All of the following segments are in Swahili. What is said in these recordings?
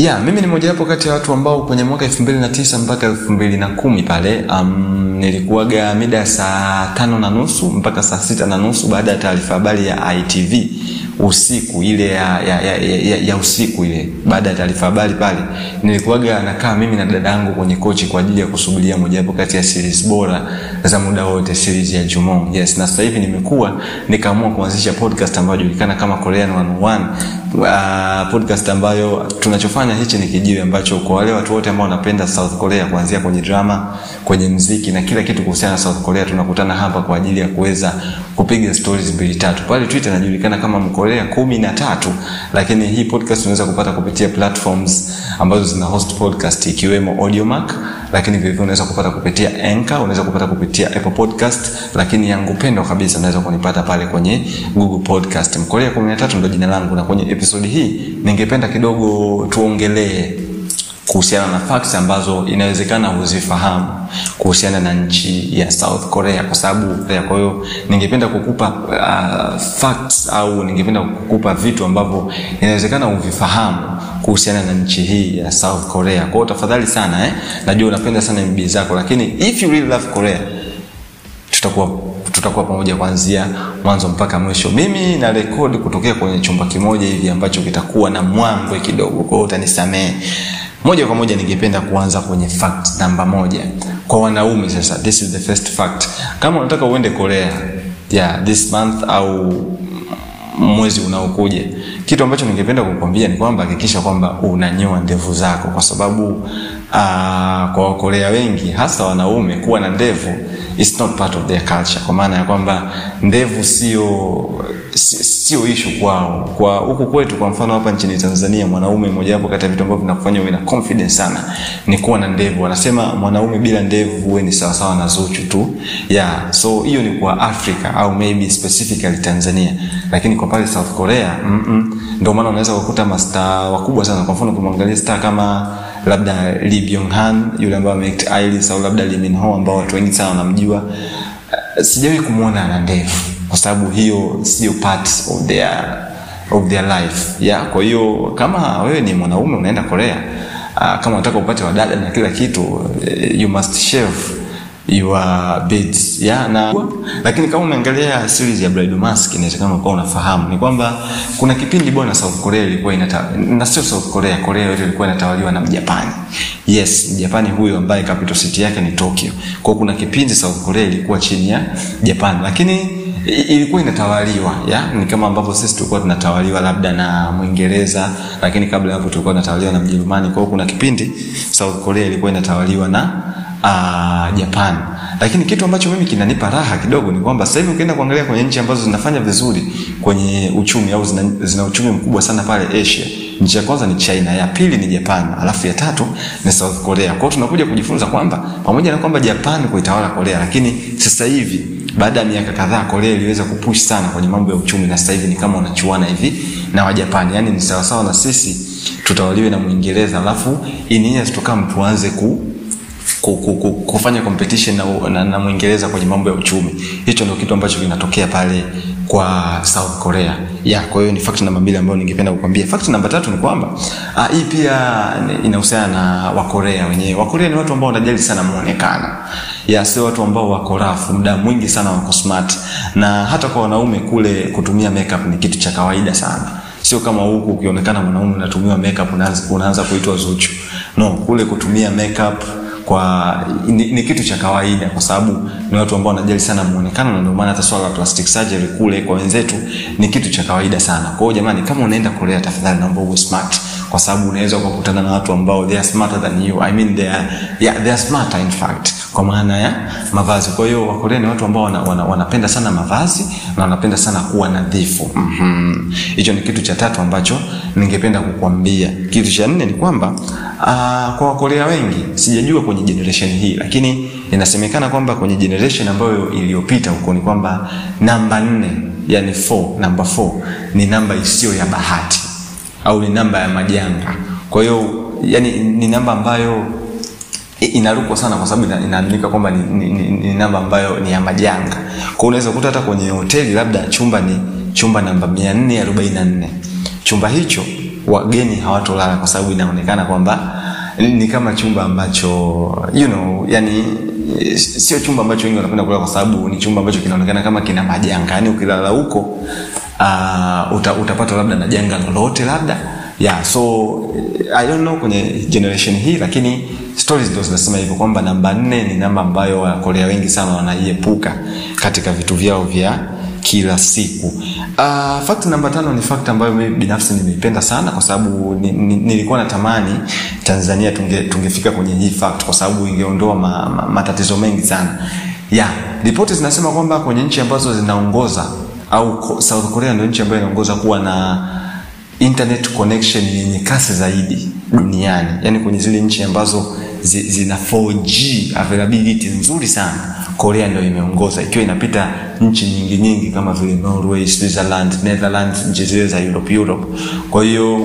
yeah, mimi ni mojawapo kati ya watu ambao kwenye mwaka elfu mbili na tisa mpaka elfu mbili na kumi pale um, nilikuwaga mida ya saa tano na nusu mpaka saa sita na nusu baada ya taarifa habari ya itv usiku ile ya, ya, ya, ya, ya usiku ile. Baada ya taarifa habari pale nilikuwaga nakaa mimi na dada yangu kwenye kochi kwa ajili ya kusubiria mojawapo kati ya series bora za muda wote series ya jumong yes na sasa hivi nimekuwa nikaamua kuanzisha podcast ambayo inajulikana kama korean 101 uh, podcast ambayo tunachofanya hichi ni kijiwe ambacho kwa wale watu wote ambao wanapenda south korea kuanzia kwenye drama kwenye mziki na kila kitu kuhusiana na south korea tunakutana hapa kwa ajili ya kuweza kupiga stories mbili tatu. Pale twitter inajulikana kama mkorea kumi na tatu lakini hii podcast unaweza kupata kupitia platforms ambazo zina host podcast ikiwemo Audiomack, lakini vilevile unaweza kupata kupitia Anchor, unaweza kupata kupitia apple podcast lakini yangu pendwa kabisa unaweza kunipata pale kwenye google podcast. Mkolea kumi na tatu ndo jina langu na kwenye episodi hii ningependa kidogo tuongelee kuhusiana na facts ambazo inawezekana huzifahamu kuhusiana na nchi ya south korea kwa sababu kwa hiyo ningependa kukupa uh, facts au ningependa kukupa vitu ambavyo inawezekana huvifahamu kuhusiana na nchi hii ya south korea kwao tafadhali sana eh? najua unapenda sana mbii zako lakini if you really love korea tutakuwa tutakuwa pamoja kuanzia mwanzo mpaka mwisho mimi na rekodi kutokea kwenye chumba kimoja hivi ambacho kitakuwa na mwangwe kidogo kwao utanisamehe moja kwa moja ningependa kuanza kwenye fact namba moja. Kwa wanaume sasa this is the first fact. Kama unataka uende korea yeah, this month au mwezi unaokuja kitu ambacho ningependa kukwambia ni kwamba hakikisha kwamba unanyoa ndevu zako kwa sababu uh, kwa wakorea wengi hasa wanaume kuwa na ndevu is not part of their culture kwa maana ya kwamba ndevu sio sio ishu kwao. Kwa huku kwetu kwa mfano hapa nchini tanzania mwanaume mojawapo kati ya vitu ambavyo vinakufanya uwe na confidence sana ni kuwa na ndevu. Wanasema mwanaume bila ndevu huwe ni sawasawa na zuchu tu. Yeah so hiyo ni kwa africa au maybe specifically tanzania. Lakini kwa pale south korea ndio maana unaweza kukuta masta wakubwa sana. Kwa mfano kumwangalia star kama labda Lee Byung Han yule ambaye Iris au labda Lee ambao watu wengi sana wanamjua. Uh, sijawahi kumwona ana ndevu kwa sababu hiyo sio part of their of their life. Yeah kwa hiyo kama wewe ni mwanaume unaenda Korea uh, kama unataka upate wadada na kila kitu uh, you must shave your beads ya na lakini kama umeangalia series ya Bride Mask inawezekana ukawa unafahamu ni kwamba kuna kipindi bwana South Korea ilikuwa inata na sio South Korea Korea yote ilikuwa inatawaliwa na Mjapani yes Mjapani huyo ambaye capital city yake ni Tokyo. Kwa kuna kipindi South Korea ilikuwa chini ya Japan lakini ilikuwa inatawaliwa ya ni kama ambavyo sisi tulikuwa tunatawaliwa labda na Mwingereza lakini kabla hapo tulikuwa tunatawaliwa na Mjerumani. Kwa hiyo kuna kipindi South Korea ilikuwa inatawaliwa na uh, Japan. Lakini kitu ambacho mimi kinanipa raha kidogo ni kwamba sasa hivi ukienda kuangalia kwenye nchi ambazo zinafanya vizuri kwenye uchumi au zina, zina uchumi mkubwa sana pale Asia. Nchi ya kwanza ni China, ya pili ni Japan, alafu ya tatu ni South Korea. Kwa hiyo tunakuja kujifunza kwamba pamoja na kwamba Japan kuitawala Korea, lakini sasa hivi baada ya miaka kadhaa Korea iliweza kupush sana kwenye mambo ya uchumi na sasa hivi ni kama wanachuana hivi na Wajapani. Yaani ni sawasawa na sisi tutawaliwe na Mwingereza, alafu in years to come ku kufanya competition na, na, na mwingereza kwenye mambo ya uchumi. Hicho ndio kitu ambacho kinatokea pale kwa south korea. Yeah, kwa hiyo ni fact namba mbili ambayo ningependa kukwambia. Fact namba tatu ni kwamba uh, hii pia inahusiana na wakorea wenyewe. Wakorea ni watu ambao wanajali sana muonekano ya sio watu ambao wako rafu muda mwingi sana wako smart. Na hata kwa wanaume kule kutumia makeup ni kitu cha kawaida sana. Sio kama huku ukionekana mwanaume unatumiwa makeup unaanza, unaanza kuitwa zuchu. No kule kutumia makeup kwa ni, ni kitu cha kawaida kwa sababu ni watu ambao wanajali sana muonekano na ndio maana hata swala la plastic surgery kule kwa wenzetu ni kitu cha kawaida sana. Kwa hiyo jamani kama unaenda korea tafadhali naomba uwe smart kwa sababu unaweza ukakutana na watu ambao they are smarter than you. I mean they are, yeah, they are smarter in fact kwa maana ya mavazi. Kwa hiyo wakorea ni watu ambao wana, wana, wanapenda sana mavazi na wanapenda sana kuwa nadhifu. Hicho mm-hmm. ni kitu cha tatu ambacho ningependa kukwambia kitu cha nne ni kwamba uh, kwa wakorea wengi sijajua kwenye generation hii lakini inasemekana kwamba kwenye generation ambayo iliyopita huko ni kwamba namba nne yani 4 namba 4 ni namba isiyo ya bahati au ni namba ya majanga kwa hiyo yani ni namba ambayo inarukwa sana kwa sababu inaaminika kwamba ni, ni, ni, ni namba ambayo ni ya majanga. Kwa unaweza kukuta hata kwenye hoteli labda chumba ni chumba namba 444 chumba hicho wageni hawatolala kwa sababu inaonekana kwamba ni kama chumba ambacho you know yani sio chumba ambacho wengi wanapenda kulala kwa sababu ni chumba ambacho kinaonekana kama kina majanga. Yani ukilala huko uh, uta, utapata labda na janga lolote labda. Yeah so i don't know kwenye generation hii lakini stories ndio zinasema hivyo kwamba namba nne ni namba ambayo wakorea wengi sana wanaiepuka katika vitu vyao vya kila siku. Uh, fakti namba tano ni fakti ambayo mimi binafsi nimeipenda sana kwa sababu ni, ni, natamani tanzania tunge, tungefika kwenye hii fact kwa sababu ingeondoa ma, ma, matatizo mengi sana. Yeah ripoti zinasema kwamba kwenye nchi ambazo zinaongoza au south korea ndio nchi ambayo inaongoza kuwa na internet connection yenye kasi zaidi duniani. Yani kwenye zile nchi ambazo zi, zina 4g availability nzuri sana korea ndio imeongoza. Ikiwa inapita nchi nyingi nyingi kama vile norway switzerland netherlands nchi zile za europe europe. Kwa hiyo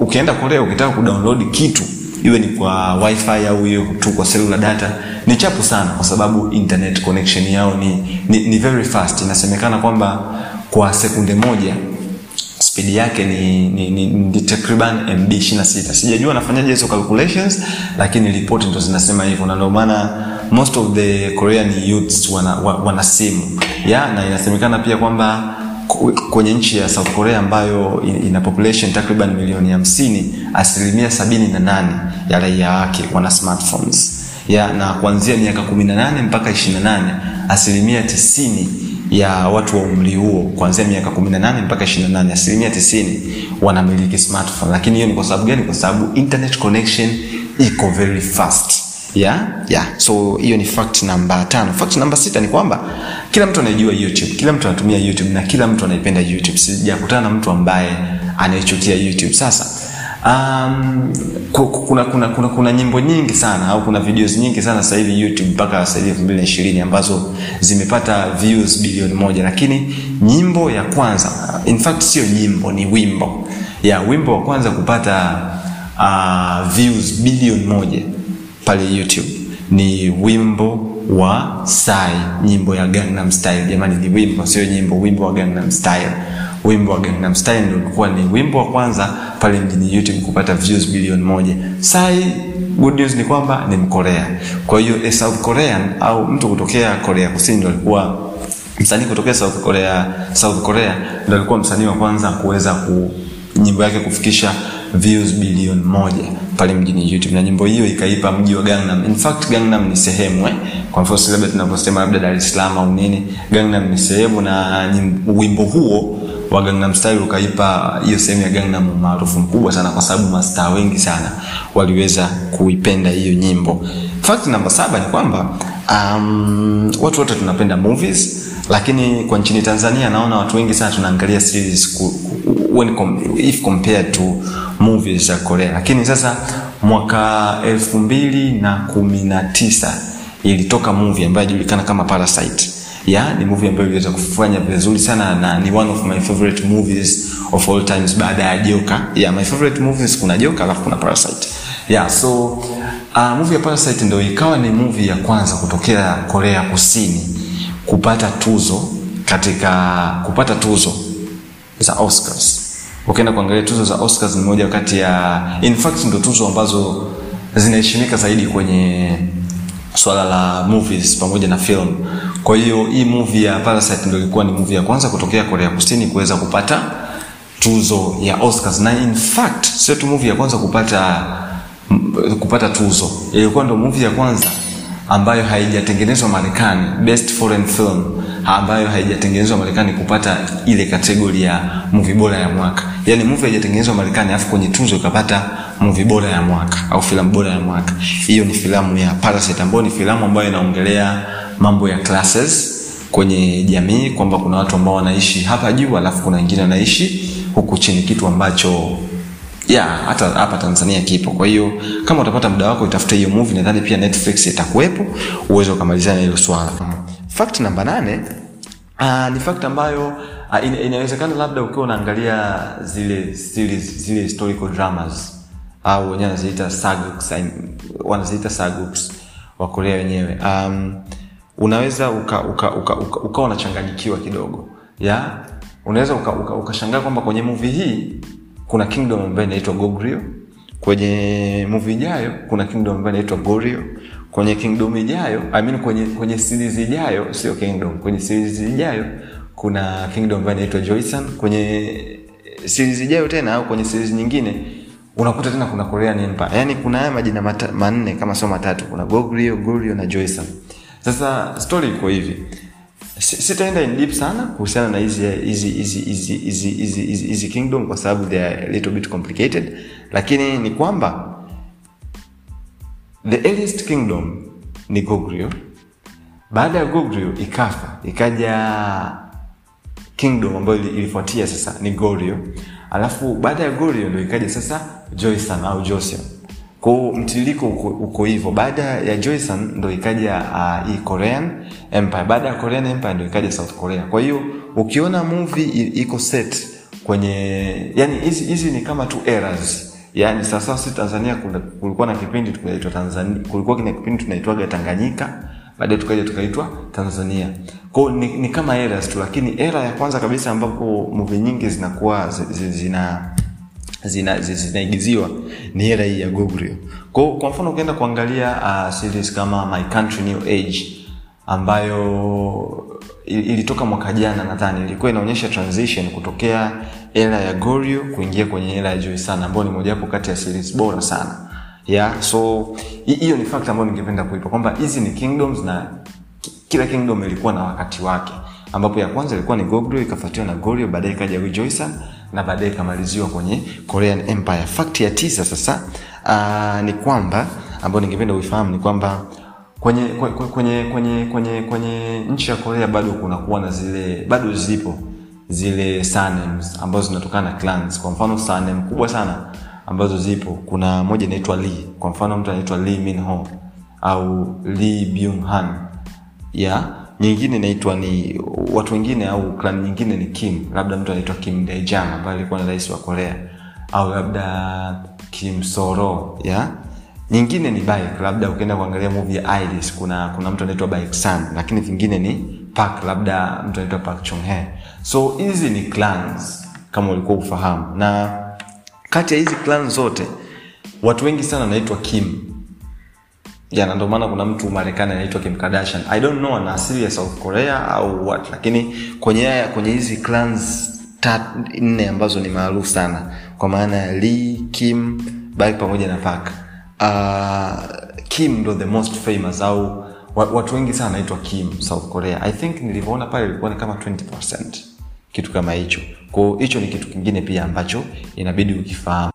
ukienda korea ukitaka kudownload kitu iwe ni kwa wifi au iwe tu kwa cellular data ni chapu sana kwa sababu internet connection yao ni, ni, ni very fast. Inasemekana kwamba kwa sekunde moja spidi yake ni, ni, ni, ni takriban mb 26 sijajua nafanyaje hizo calculations lakini ripoti ndo zinasema hivyo na ndio maana most of the korean youths wana, wana simu. Ya na inasemekana pia kwamba kwenye nchi ya south korea ambayo ina population takriban milioni hamsini asilimia sabini na nane ya raia wake wana smartphones. Ya na kuanzia miaka 18 mpaka 28 asilimia tisini ya watu wa umri huo kuanzia miaka 18 mpaka 28 asilimia 90 wanamiliki smartphone. Lakini hiyo ni kwa sababu gani? Kwa sababu internet connection iko very fast. Yeah? Yeah. so hiyo ni fact namba tano. Fact namba sita ni kwamba kila mtu anaijua youtube. Kila mtu anatumia youtube na kila mtu anaipenda youtube. Sijakutana na mtu ambaye anaichukia youtube. Sasa um, kuna, kuna, kuna, kuna nyimbo nyingi sana au kuna videos nyingi sana sasa hivi youtube mpaka sasa hivi elfu mbili na ishirini ambazo zimepata views bilioni moja. Lakini nyimbo ya kwanza in fact sio nyimbo ni wimbo. Ya wimbo wa kwanza kupata uh, views bilioni moja pale youtube ni wimbo wa sai nyimbo ya gangnam style. Jamani ni wimbo sio nyimbo wimbo wa gangnam style wimbo wa gangnam style ndio ulikuwa ni wimbo wa kwanza pale mjini youtube kupata views milioni moja. Sai good news ni kwamba ni mkorea. Kwa hiyo a south korean au mtu kutokea korea kusini ndio alikuwa msanii kutokea south korea south korea ndio alikuwa msanii wa kwanza kuweza ku nyimbo yake kufikisha views bilioni moja pale mjini youtube. Na nyimbo hiyo ikaipa mji wa gangnam. In fact gangnam ni sehemu eh? kwa mfano labda tunaposema labda dar es salaam au nini gangnam ni sehemu na wimbo huo wa gangnam style ukaipa hiyo sehemu ya gangnam maarufu mkubwa sana kwa sababu mastaa wengi sana waliweza kuipenda hiyo nyimbo. Fact namba saba ni kwamba um, watu wote tunapenda movies lakini kwa nchini tanzania naona watu wengi sana tunaangalia series when com, if compared to movies za korea. Lakini sasa mwaka elfu mbili na kumi na tisa ilitoka movie ambayo inajulikana kama parasite ya ni movie ambayo iliweza kufanya vizuri sana na ni one of my favorite movies of all times baada ya Joker. yeah, my favorite movies kuna Joker alafu kuna parasite. Yeah, so uh, movie ya parasite ndio ikawa ni movie ya kwanza kutokea korea kusini kupata tuzo katika kupata tuzo za oscars. Ukienda kuangalia tuzo za oscars ni moja kati ya in fact ndio tuzo ambazo zinaheshimika zaidi kwenye swala la movies pamoja na film kwa hiyo hii movie ya parasite ndo ilikuwa ni movie ya kwanza kutokea korea kusini kuweza kupata tuzo ya oscars. Na in fact sio tu movie ya kwanza kupata kupata tuzo. Ilikuwa ndio movie ya kwanza ambayo haijatengenezwa marekani best foreign film ambayo haijatengenezwa marekani kupata ile kategori ya movie bora ya mwaka. Yaani movie haijatengenezwa marekani afu kwenye tuzo ikapata movie bora ya mwaka au filamu bora ya mwaka. Hiyo ni filamu ya parasite ambayo ni filamu ambayo inaongelea mambo ya classes kwenye jamii kwamba kuna watu ambao wanaishi hapa juu alafu kuna wengine wanaishi huku chini kitu ambacho ya hata hapa tanzania kipo. Kwa hiyo kama utapata muda wako itafuta hiyo movie nadhani pia netflix itakuwepo uweze ukamalizana hilo swala. Fact namba nane uh, ni fact ambayo uh, ina, inawezekana labda ukiwa unaangalia zile series, zile historical dramas au wenyewe wanaziita saguks wanaziita saguks wa korea wenyewe. Um, unaweza ukawa uka, uka, uka, uka unachanganyikiwa kidogo. Ya? Unaweza ukashangaa uka, uka kwamba kwenye muvi hii kuna kingdom ambayo inaitwa gogrio. Kwenye muvi ijayo kuna kingdom ambayo inaitwa gorio. Kwenye kingdom ijayo I mean kwenye kwenye series ijayo sio kingdom. Kwenye series ijayo kuna kingdom ambayo inaitwa joyson. Kwenye series ijayo tena au kwenye series nyingine unakuta tena kuna korean empire. Yaani kuna haya majina manne kama sio matatu. Kuna gogrio gorio na joyson sasa story iko hivi. Sitaenda in sana kuhusiana na hizi kingdom kwa sababu they are a little bit complicated. Lakini ni kwamba the earliest kingdom ni gogrio. Baada ya gogrio ikafa ikaja kingdom ambayo ilifuatia sasa ni gorio. Alafu baada ya gorio ndo ikaja sasa joyson au josian kwao mtiririko uko, uko hivyo. Baada ya joyson ndo ikaja uh, hii korean empire. Baada ya korean empire ndo ikaja south korea. Kwa hiyo ukiona movie iko set kwenye yani hizi ni kama tu eras. Yani sasa si tanzania kulikuwa na kipindi tunaitwa tanzania kulikuwa kina kipindi tunaitwaga tanganyika baadaye tukaja tukaitwa tanzania. Kwao ni, ni kama eras tu lakini era ya kwanza kabisa ambapo movie nyingi zinakuwa zi- zi- zina zina- zi- zinaigiziwa ni hela hii ya Goguryeo. Kwa kwa mfano ukienda kuangalia uh, series kama My Country New Age ambayo ilitoka mwaka jana nadhani ilikuwa inaonyesha transition kutokea era ya Goryeo kuingia kwenye era ya Joy sana ambayo ni mojawapo kati ya series bora sana yeah so hiyo ni fact ambayo ningependa kuipa kwamba hizi ni kingdoms na kila kingdom ilikuwa na wakati wake ambapo ya kwanza ilikuwa ni Goguryeo ikafuatiwa na Goryeo baadaye ikaja Joysan na baadaye ikamaliziwa kwenye Korean Empire. Fact ya tisa sasa uh, ni kwamba ambayo ningependa uifahamu ni kwamba kwenye kwenye kwenye kwenye kwenye, nchi ya Korea bado kuna kuwa na zile bado zipo zile surnames ambazo zinatokana na clans. Kwa mfano surname kubwa sana ambazo zipo, kuna moja inaitwa Lee. Kwa mfano mtu anaitwa Lee Min Ho au Lee Byung Han ya nyingine inaitwa ni watu wengine au klani nyingine ni kim. Labda mtu anaitwa kim daejang ambaye alikuwa ni rais wa korea. Au labda kim soro ya? Nyingine ni bike labda ukienda kuangalia movie ya Iris kuna kuna mtu anaitwa bike San, lakini vingine ni Park, labda mtu anaitwa Park Chung So hizi ni clans kama ulikuwa ufahamu, na kati ya hizi clans zote watu wengi sana wanaitwa Kim na ndio maana kuna mtu Marekani anaitwa Kim Kardashian. I don't know ana asili ya South Korea au what, lakini kwenye haya kwenye hizi clans nne ambazo ni maarufu sana kwa maana ya Lee, Kim, Baek pamoja na Park. Uh, Kim ndo the most famous au watu wengi sana anaitwa Kim South Korea. I think nilivyoona pale ilikuwa ni kama 20% kitu kama hicho. Kwa hicho ni kitu kingine pia ambacho inabidi ukifahamu.